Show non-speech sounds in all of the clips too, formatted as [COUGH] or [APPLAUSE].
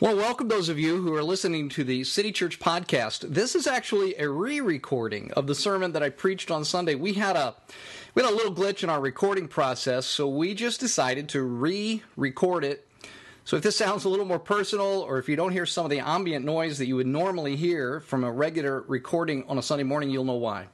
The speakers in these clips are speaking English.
Well, welcome those of you who are listening to the City Church podcast. This is actually a re-recording of the sermon that I preached on Sunday. We had a we had a little glitch in our recording process, so we just decided to re-record it. So if this sounds a little more personal or if you don't hear some of the ambient noise that you would normally hear from a regular recording on a Sunday morning, you'll know why.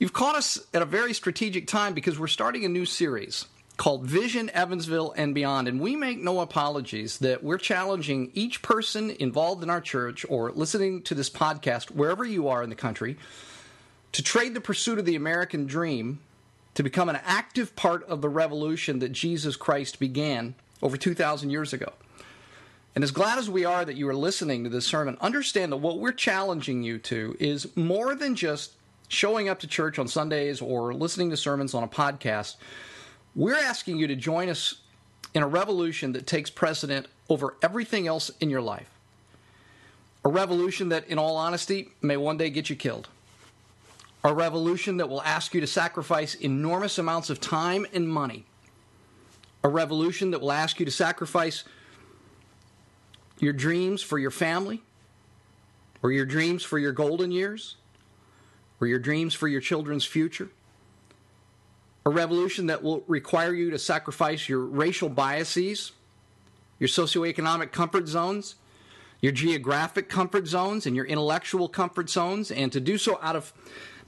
You've caught us at a very strategic time because we're starting a new series called Vision Evansville and Beyond. And we make no apologies that we're challenging each person involved in our church or listening to this podcast, wherever you are in the country, to trade the pursuit of the American dream to become an active part of the revolution that Jesus Christ began over 2,000 years ago. And as glad as we are that you are listening to this sermon, understand that what we're challenging you to is more than just showing up to church on Sundays or listening to sermons on a podcast we're asking you to join us in a revolution that takes precedent over everything else in your life. A revolution that, in all honesty, may one day get you killed. A revolution that will ask you to sacrifice enormous amounts of time and money. A revolution that will ask you to sacrifice your dreams for your family, or your dreams for your golden years, or your dreams for your children's future a revolution that will require you to sacrifice your racial biases, your socioeconomic comfort zones, your geographic comfort zones, and your intellectual comfort zones, and to do so out of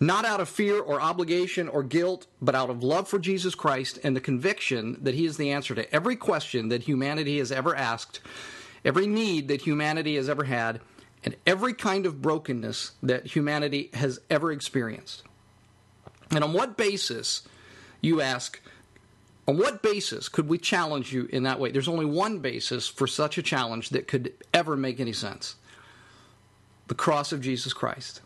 not out of fear or obligation or guilt, but out of love for Jesus Christ and the conviction that He is the answer to every question that humanity has ever asked, every need that humanity has ever had, and every kind of brokenness that humanity has ever experienced. And on what basis you ask, on what basis could we challenge you in that way? There's only one basis for such a challenge that could ever make any sense the cross of Jesus Christ.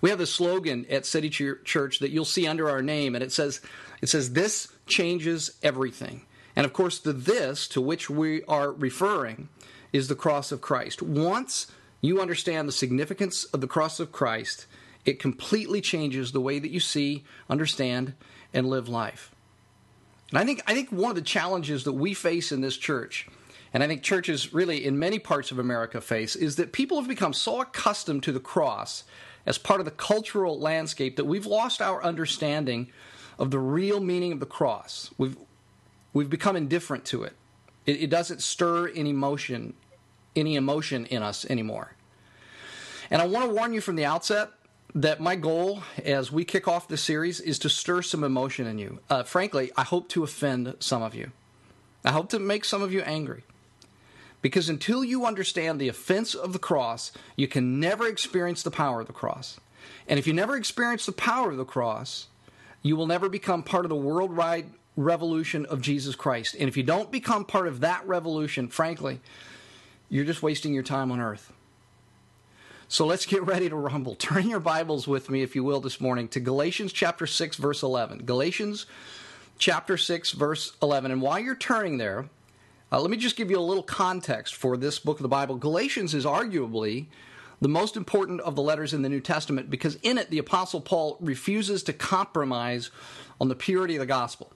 We have a slogan at City Church that you'll see under our name, and it says, it says, This changes everything. And of course, the this to which we are referring is the cross of Christ. Once you understand the significance of the cross of Christ, it completely changes the way that you see, understand, and live life. And I think I think one of the challenges that we face in this church, and I think churches really in many parts of America face, is that people have become so accustomed to the cross as part of the cultural landscape that we've lost our understanding of the real meaning of the cross. We've we've become indifferent to it. It, it doesn't stir any emotion, any emotion in us anymore. And I want to warn you from the outset that my goal as we kick off this series is to stir some emotion in you. Uh, frankly, I hope to offend some of you. I hope to make some of you angry. Because until you understand the offense of the cross, you can never experience the power of the cross. And if you never experience the power of the cross, you will never become part of the worldwide revolution of Jesus Christ. And if you don't become part of that revolution, frankly, you're just wasting your time on earth. So let's get ready to rumble. [LAUGHS] Turn your Bibles with me, if you will, this morning to Galatians chapter 6, verse 11. Galatians chapter 6, verse 11. And while you're turning there, uh, let me just give you a little context for this book of the Bible. Galatians is arguably the most important of the letters in the New Testament because in it the Apostle Paul refuses to compromise on the purity of the gospel.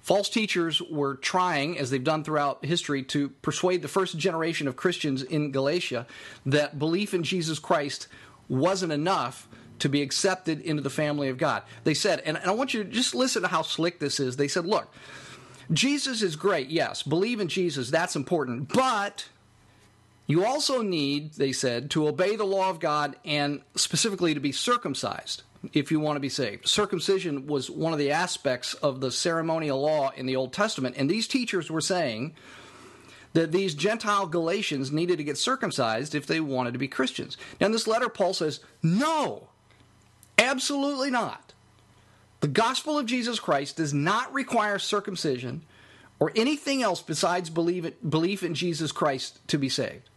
False teachers were trying, as they've done throughout history, to persuade the first generation of Christians in Galatia that belief in Jesus Christ wasn't enough to be accepted into the family of God. They said, and I want you to just listen to how slick this is. They said, look, Jesus is great, yes, believe in Jesus, that's important, but you also need, they said, to obey the law of God and specifically to be circumcised if you want to be saved. Circumcision was one of the aspects of the ceremonial law in the Old Testament, and these teachers were saying that these Gentile Galatians needed to get circumcised if they wanted to be Christians. Now, in this letter, Paul says, no, absolutely not. The gospel of Jesus Christ does not require circumcision or anything else besides belief in Jesus Christ to be saved.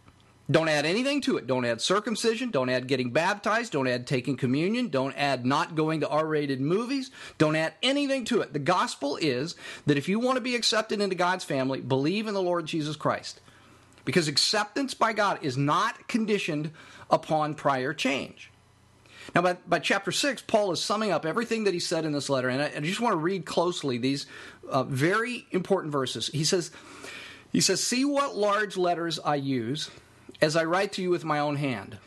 Don't add anything to it. Don't add circumcision. Don't add getting baptized. Don't add taking communion. Don't add not going to R rated movies. Don't add anything to it. The gospel is that if you want to be accepted into God's family, believe in the Lord Jesus Christ. Because acceptance by God is not conditioned upon prior change. Now, by, by chapter 6, Paul is summing up everything that he said in this letter, and I, I just want to read closely these uh, very important verses. He says, He says, See what large letters I use as I write to you with my own hand.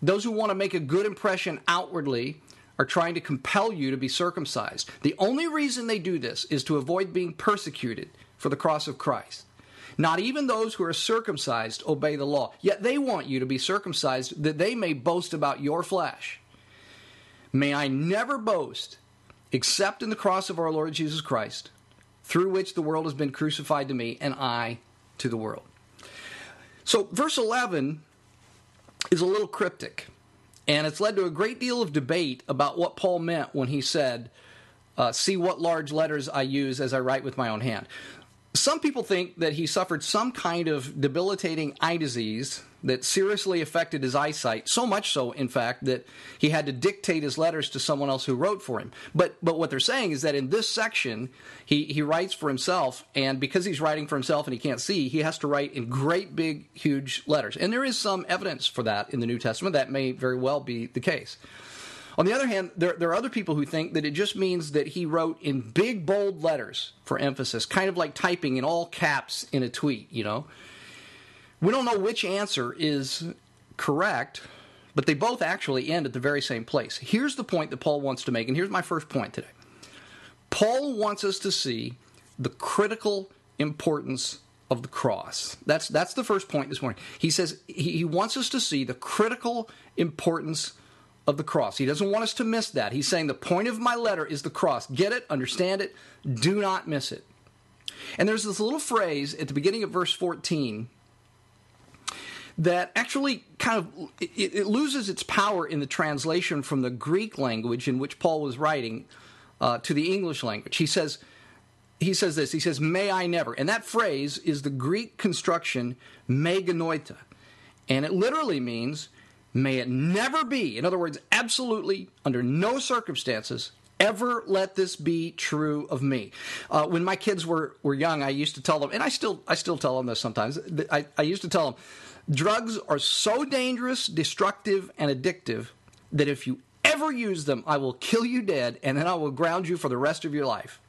Those who want to make a good impression outwardly are trying to compel you to be circumcised. The only reason they do this is to avoid being persecuted for the cross of Christ. Not even those who are circumcised obey the law, yet they want you to be circumcised that they may boast about your flesh. May I never boast except in the cross of our Lord Jesus Christ, through which the world has been crucified to me and I to the world. So, verse 11 is a little cryptic, and it's led to a great deal of debate about what Paul meant when he said, uh, See what large letters I use as I write with my own hand. Some people think that he suffered some kind of debilitating eye disease that seriously affected his eyesight, so much so, in fact, that he had to dictate his letters to someone else who wrote for him. But, but what they're saying is that in this section, he, he writes for himself, and because he's writing for himself and he can't see, he has to write in great, big, huge letters. And there is some evidence for that in the New Testament. That may very well be the case. On the other hand, there, there, are other people who think that it just means that he wrote in big, bold letters for emphasis, kind of like typing in all caps in a tweet, you know. We don't know which answer is correct, but they both actually end at the very same place. Here's the point that Paul wants to make, and here's my first point today. Paul wants us to see the critical importance of the cross. That's that's the first point this morning. He says he, he wants us to see the critical importance of the cross. He doesn't want us to miss that. He's saying the point of my letter is the cross. Get it, understand it, do not miss it. And there's this little phrase at the beginning of verse 14 that actually kind of it, it loses its power in the translation from the Greek language in which Paul was writing uh, to the English language. He says he says this. He says, "May I never," and that phrase is the Greek construction "me genoito," and it literally means May it never be, in other words, absolutely, under no circumstances, ever let this be true of me. Uh, when my kids were, were young, I used to tell them, and I still I still tell them this sometimes. I, I used to tell them, drugs are so dangerous, destructive, and addictive that if you ever use them, I will kill you dead, and then I will ground you for the rest of your life.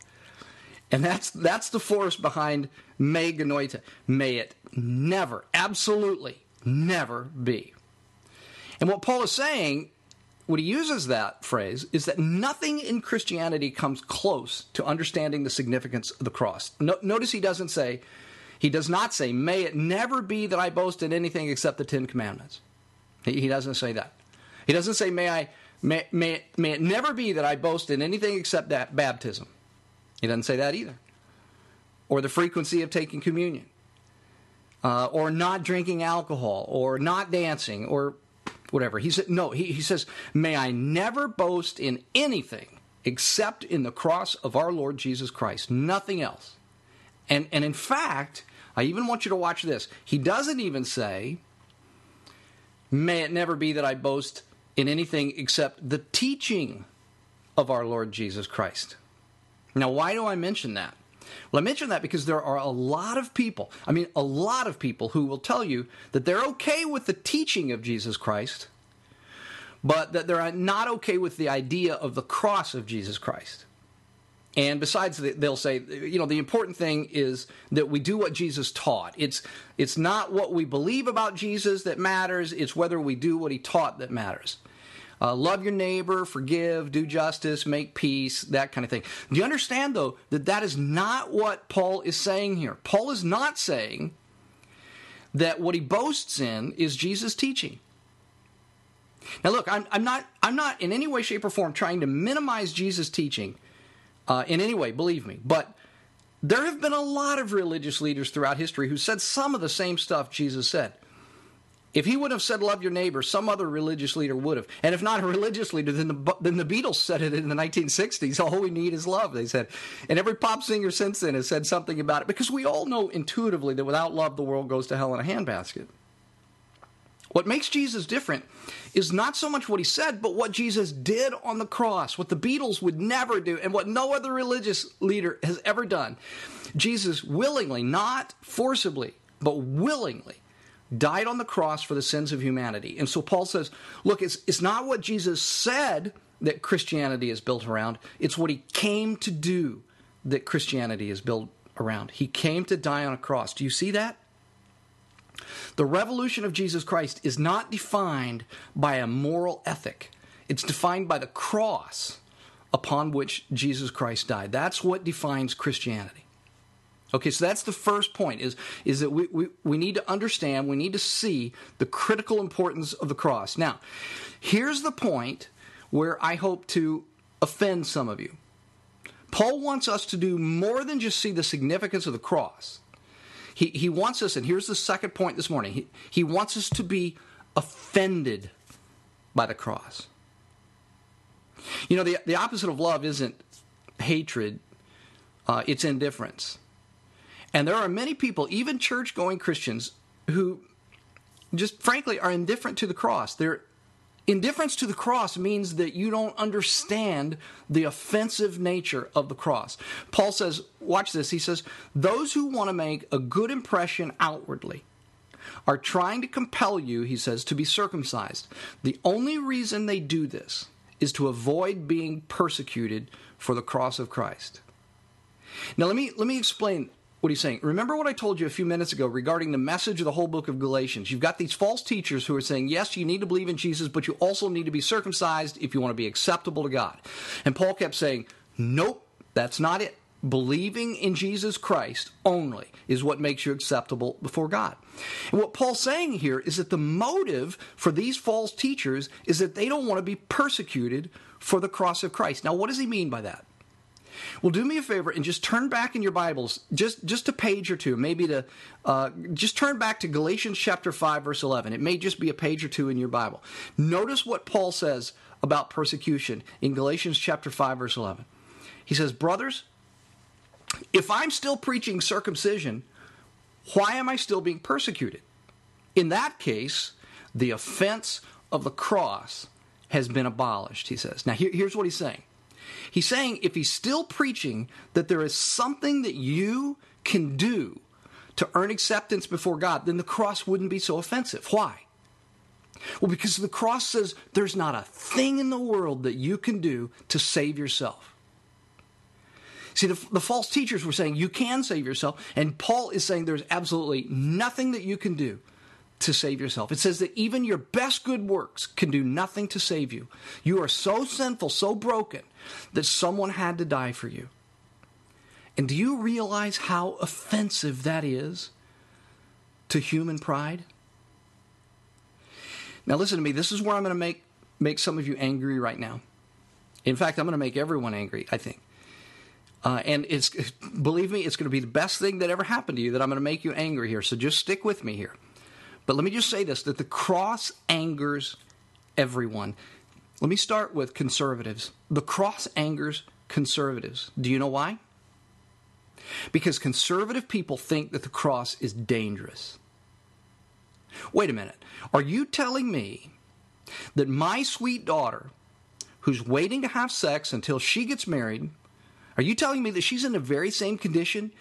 And that's that's the force behind me genoito. May it never, absolutely never be. And what Paul is saying, when he uses that phrase, is that nothing in Christianity comes close to understanding the significance of the cross. No, notice he doesn't say, he does not say, May it never be that I boast in anything except the Ten Commandments. He, doesn't say that. He doesn't say, May I. May, may, it, may it never be that I boast in anything except that baptism. He doesn't say that either. Or the frequency of taking communion. Uh, or not drinking alcohol. Or not dancing. Or whatever. He said, no, he, he says, may I never boast in anything except in the cross of our Lord Jesus Christ, nothing else. And, and in fact, I even want you to watch this. He doesn't even say, may it never be that I boast in anything except the teaching of our Lord Jesus Christ. Now, why do I mention that? Well, I mention that because there are a lot of people, I mean, a lot of people who will tell you that they're okay with the teaching of Jesus Christ, but that they're not okay with the idea of the cross of Jesus Christ. And besides, they'll say, you know, the important thing is that we do what Jesus taught. It's, it's not what we believe about Jesus that matters, it's whether we do what he taught that matters. Uh, love your neighbor, forgive, do justice, make peace, that kind of thing. Do you understand, though, that that is not what Paul is saying here? Paul is not saying that what he boasts in is Jesus' teaching. Now, look, I'm, I'm, not, I'm not in any way, shape, or form trying to minimize Jesus' teaching uh, in any way, believe me. But there have been a lot of religious leaders throughout history who said some of the same stuff Jesus said. If he would have said love your neighbor, some other religious leader would have. And if not a religious leader, then the, then the Beatles said it in the 1960s. [LAUGHS] All we need is love, they said. And every pop singer since then has said something about it because we all know intuitively that without love, the world goes to hell in a handbasket. What makes Jesus different is not so much what he said, but what Jesus did on the cross, what the Beatles would never do, and what no other religious leader has ever done. Jesus willingly, not forcibly, but willingly died on the cross for the sins of humanity. And so Paul says, look, it's, it's not what Jesus said that Christianity is built around, it's what he came to do that Christianity is built around. He came to die on a cross. Do you see that? The revolution of Jesus Christ is not defined by a moral ethic, it's defined by the cross upon which Jesus Christ died. That's what defines Christianity. Okay, so that's the first point is, is that we, we, we need to understand, we need to see the critical importance of the cross. Now, here's the point where I hope to offend some of you. Paul wants us to do more than just see the significance of the cross. He, he wants us, and here's the second point this morning he, he wants us to be offended by the cross. You know, the, the opposite of love isn't hatred, uh, it's indifference. And there are many people, even church going Christians, who just frankly are indifferent to the cross. They're Indifference to the cross means that you don't understand the offensive nature of the cross. Paul says, watch this, he says, those who want to make a good impression outwardly are trying to compel you, he says, to be circumcised. The only reason they do this is to avoid being persecuted for the cross of Christ. Now let me let me explain what he's saying. Remember what I told you a few minutes ago regarding the message of the whole book of Galatians. You've got these false teachers who are saying, yes, you need to believe in Jesus, but you also need to be circumcised if you want to be acceptable to God. And Paul kept saying, nope, that's not it. Believing in Jesus Christ only is what makes you acceptable before God. And what Paul's saying here is that the motive for these false teachers is that they don't want to be persecuted for the cross of Christ. Now, what does he mean by that? Well, do me a favor and just turn back in your Bibles, just just a page or two, maybe to uh, just turn back to Galatians chapter five, verse eleven. It may just be a page or two in your Bible. Notice what Paul says about persecution in Galatians chapter five, verse eleven. He says, "Brothers, if I'm still preaching circumcision, why am I still being persecuted? In that case, the offense of the cross." Has been abolished, he says. Now, here, here's what he's saying. He's saying if he's still preaching that there is something that you can do to earn acceptance before God, then the cross wouldn't be so offensive. Why? Well, because the cross says there's not a thing in the world that you can do to save yourself. See, the, the, false teachers were saying you can save yourself, and Paul is saying there's absolutely nothing that you can do to save yourself. It says that even your best good works can do nothing to save you. You are so sinful, so broken, that someone had to die for you. And do you realize how offensive that is to human pride? Now, listen to me. This is where I'm going to make, make some of you angry right now. In fact, I'm going to make everyone angry, I think. Uh, and it's [LAUGHS] believe me, it's going to be the best thing that ever happened to you that I'm going to make you angry here. So just stick with me here. But let me just say this that the cross angers everyone. Let me start with conservatives. The cross angers conservatives. Do you know why? Because conservative people think that the cross is dangerous. Wait a minute. Are you telling me that my sweet daughter, who's waiting to have sex until she gets married, are you telling me that she's in the very same condition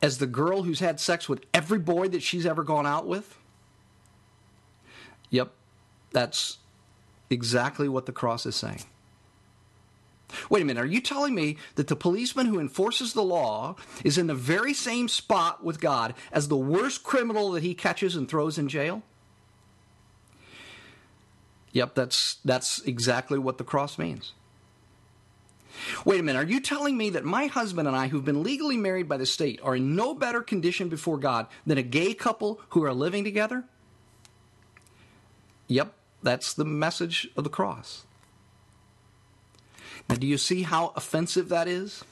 as the girl who's had sex with every boy that she's ever gone out with? Yep, that's exactly what the cross is saying. Wait a minute, are you telling me that the policeman who enforces the law is in the very same spot with God as the worst criminal that he catches and throws in jail? Yep, that's that's exactly what the cross means. Wait a minute, are you telling me that my husband and I, who've been legally married by the state, are in no better condition before God than a gay couple who are living together? Yep, that's the message of the cross. Now, do you see how offensive that is?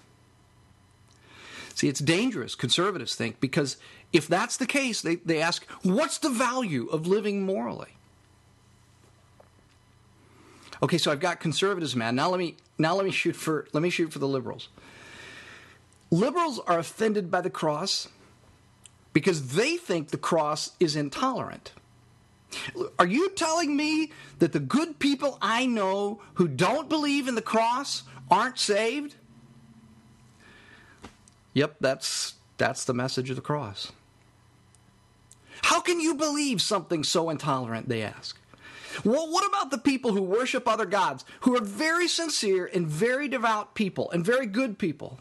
See, it's dangerous, conservatives think, because if that's the case, they, they ask, what's the value of living morally? Okay, so I've got conservatives man. Now let me now let me shoot for let me shoot for the liberals. Liberals are offended by the cross because they think the cross is intolerant. Are you telling me that the good people I know who don't believe in the cross aren't saved? Yep, that's that's the message of the cross. How can you believe something so intolerant, they ask. Well, what about the people who worship other gods, who are very sincere and very devout people and very good people?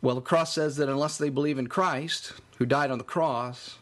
Well, the cross says that unless they believe in Christ, who died on the cross,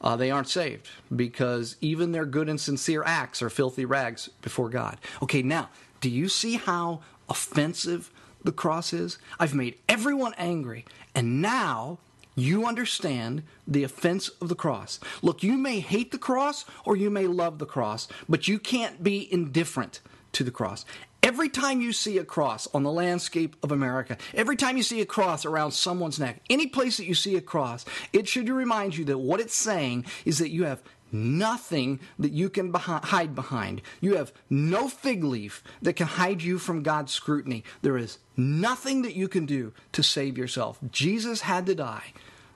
uh, they aren't saved because even their good and sincere acts are filthy rags before God. Okay, now, do you see how offensive the cross is? I've made everyone angry, and now you understand the offense of the cross. Look, you may hate the cross or you may love the cross, but you can't be indifferent to the cross. Every time you see a cross on the landscape of America, every time you see a cross around someone's neck, any place that you see a cross, it should remind you that what it's saying is that you have nothing that you can hide behind. You have no fig leaf that can hide you from God's scrutiny. There is nothing that you can do to save yourself. Jesus had to die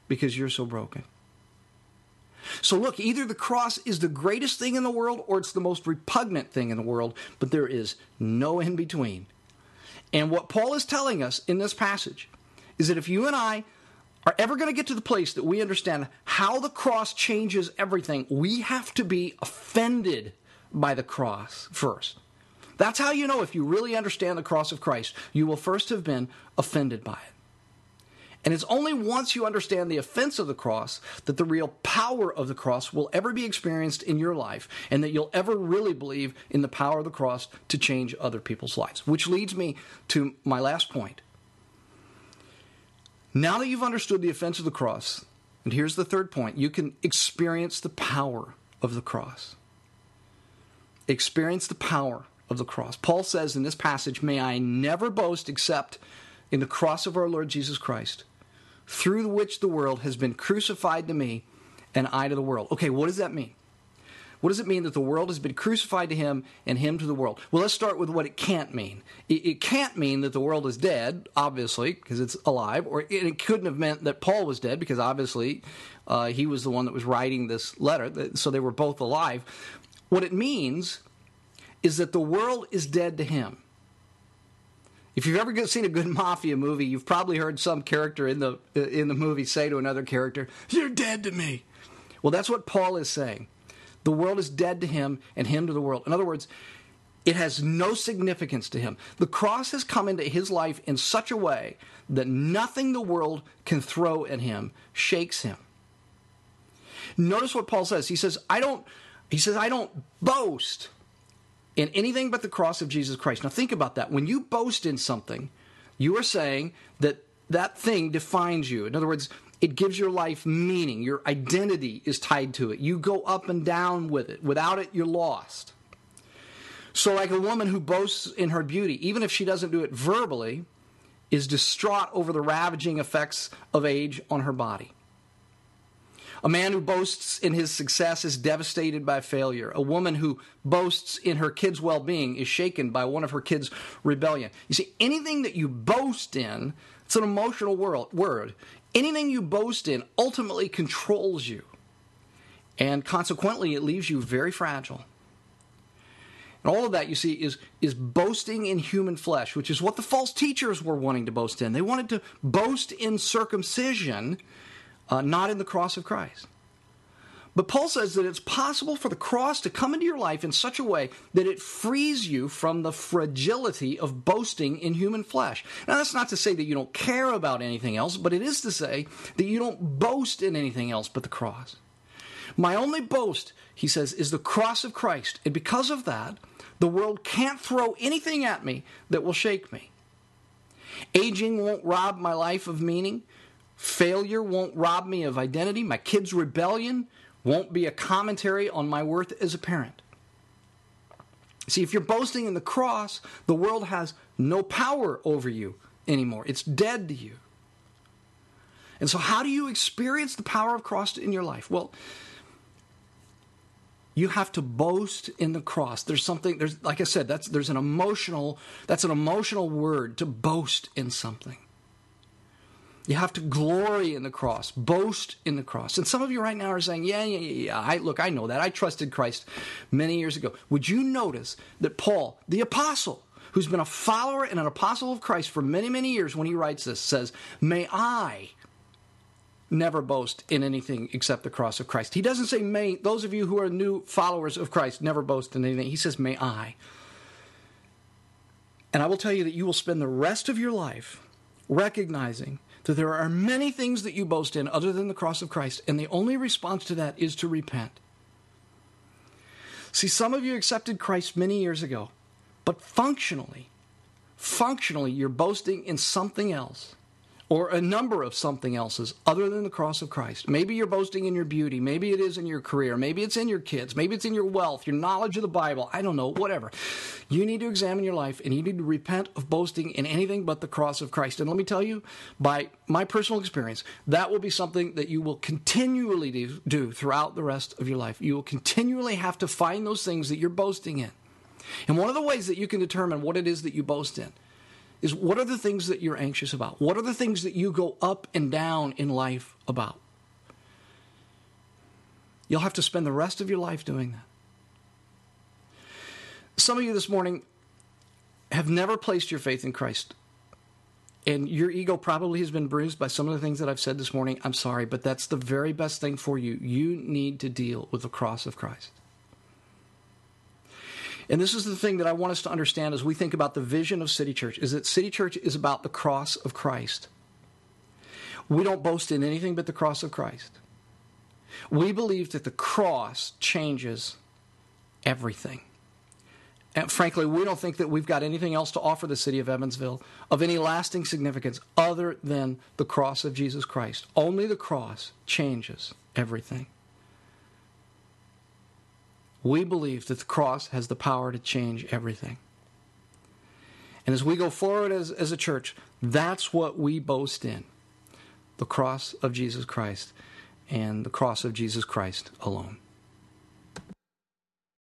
because you're so broken. So, look, either the cross is the greatest thing in the world or it's the most repugnant thing in the world, but there is no in between. And what Paul is telling us in this passage is that if you and I are ever going to get to the place that we understand how the cross changes everything, we have to be offended by the cross first. That's how you know if you really understand the cross of Christ. You will first have been offended by it. And it's only once you understand the offense of the cross that the real power of the cross will ever be experienced in your life and that you'll ever really believe in the power of the cross to change other people's lives. Which leads me to my last point. Now that you've understood the offense of the cross, and here's the third point you can experience the power of the cross. Experience the power of the cross. Paul says in this passage, May I never boast except in the cross of our Lord Jesus Christ through which the world has been crucified to me and I to the world. Okay, what does that mean? What does it mean that the world has been crucified to him and him to the world? Well, let's start with what it can't mean. It, can't mean that the world is dead, obviously, because it's alive, or it, it, couldn't have meant that Paul was dead, because obviously uh, he was the one that was writing this letter, so they were both alive. What it means is that the world is dead to him. If you've ever seen a good [LAUGHS] mafia movie, you've probably heard some character in the in the movie say to another character, "You're dead to me." Well, that's what Paul is saying. The world is dead to him and him to the world. In other words, it has no significance to him. The cross has come into his life in such a way that nothing the world can throw at him shakes him. Notice what Paul says. He says, "I don't he says, I don't boast in anything but the cross of Jesus Christ. Now, think about that. When you boast in something, you are saying that that thing defines you. In other words, it gives your life meaning. Your identity is tied to it. You go up and down with it. Without it, you're lost. So, like a woman who boasts in her beauty, even if she doesn't do it verbally, is distraught over the ravaging effects of age on her body. A man who boasts in his success is devastated by failure. A woman who boasts in her kids' well being is shaken by one of her kids' rebellion. You see, anything that you boast in, it's an emotional world, word. Anything you boast in ultimately controls you. And consequently, it leaves you very fragile. And all of that, you see, is, is boasting in human flesh, which is what the false teachers were wanting to boast in. They wanted to boast in circumcision uh, not in the cross of Christ. But Paul says that it's possible for the cross to come into your life in such a way that it frees you from the fragility of boasting in human flesh. Now, that's not to say that you don't care about anything else, but it is to say that you don't boast in anything else but the cross. My only boast, he says, is the cross of Christ. And because of that, the world can't throw anything at me that will shake me. Aging won't rob my life of meaning. Failure won't rob me of identity. My kids' rebellion won't be a commentary on my worth as a parent. See, if you're boasting in the cross, the world has no power over you anymore. It's dead to you. And so, how do you experience the power of cross in your life? Well, you have to boast in the cross. There's something. There's like I said. That's there's an emotional. That's an emotional word to boast in something. You have to glory in the cross, boast in the cross. And some of you right now are saying, yeah, yeah, yeah, yeah. I, look, I know that. I trusted Christ many years ago. Would you notice that Paul, the apostle, who's been a follower and an apostle of Christ for many, many years, when he writes this, says, May I never boast in anything except the cross of Christ. He doesn't say, May those of you who are new followers of Christ never boast in anything. He says, May I. And I will tell you that you will spend the rest of your life recognizing that there are many things that you boast in other than the cross of Christ, and the only response to that is to repent. See, some of you accepted Christ many years ago, but functionally, functionally, you're boasting in something else or a number of something else's other than the cross of Christ. Maybe you're boasting in your beauty. Maybe it is in your career. Maybe it's in your kids. Maybe it's in your wealth, your knowledge of the Bible. I don't know, whatever. You need to examine your life and you need to repent of boasting in anything but the cross of Christ. And let me tell you, by my personal experience, that will be something that you will continually do, throughout the rest of your life. You will continually have to find those things that you're boasting in. And one of the ways that you can determine what it is that you boast in is what are the things that you're anxious about? What are the things that you go up and down in life about? You'll have to spend the rest of your life doing that. Some of you this morning have never placed your faith in Christ. And your ego probably has been bruised by some of the things that I've said this morning. I'm sorry, but that's the very best thing for you. You need to deal with the cross of Christ. And this is the thing that I want us to understand as we think about the vision of City Church is that City Church is about the cross of Christ. We don't boast in anything but the cross of Christ. We believe that the cross changes everything. And frankly, we don't think that we've got anything else to offer the city of Evansville of any lasting significance other than the cross of Jesus Christ. Only the cross changes everything. We believe that the cross has the power to change everything. And as we go forward as, as a church, that's what we boast in the cross of Jesus Christ and the cross of Jesus Christ alone.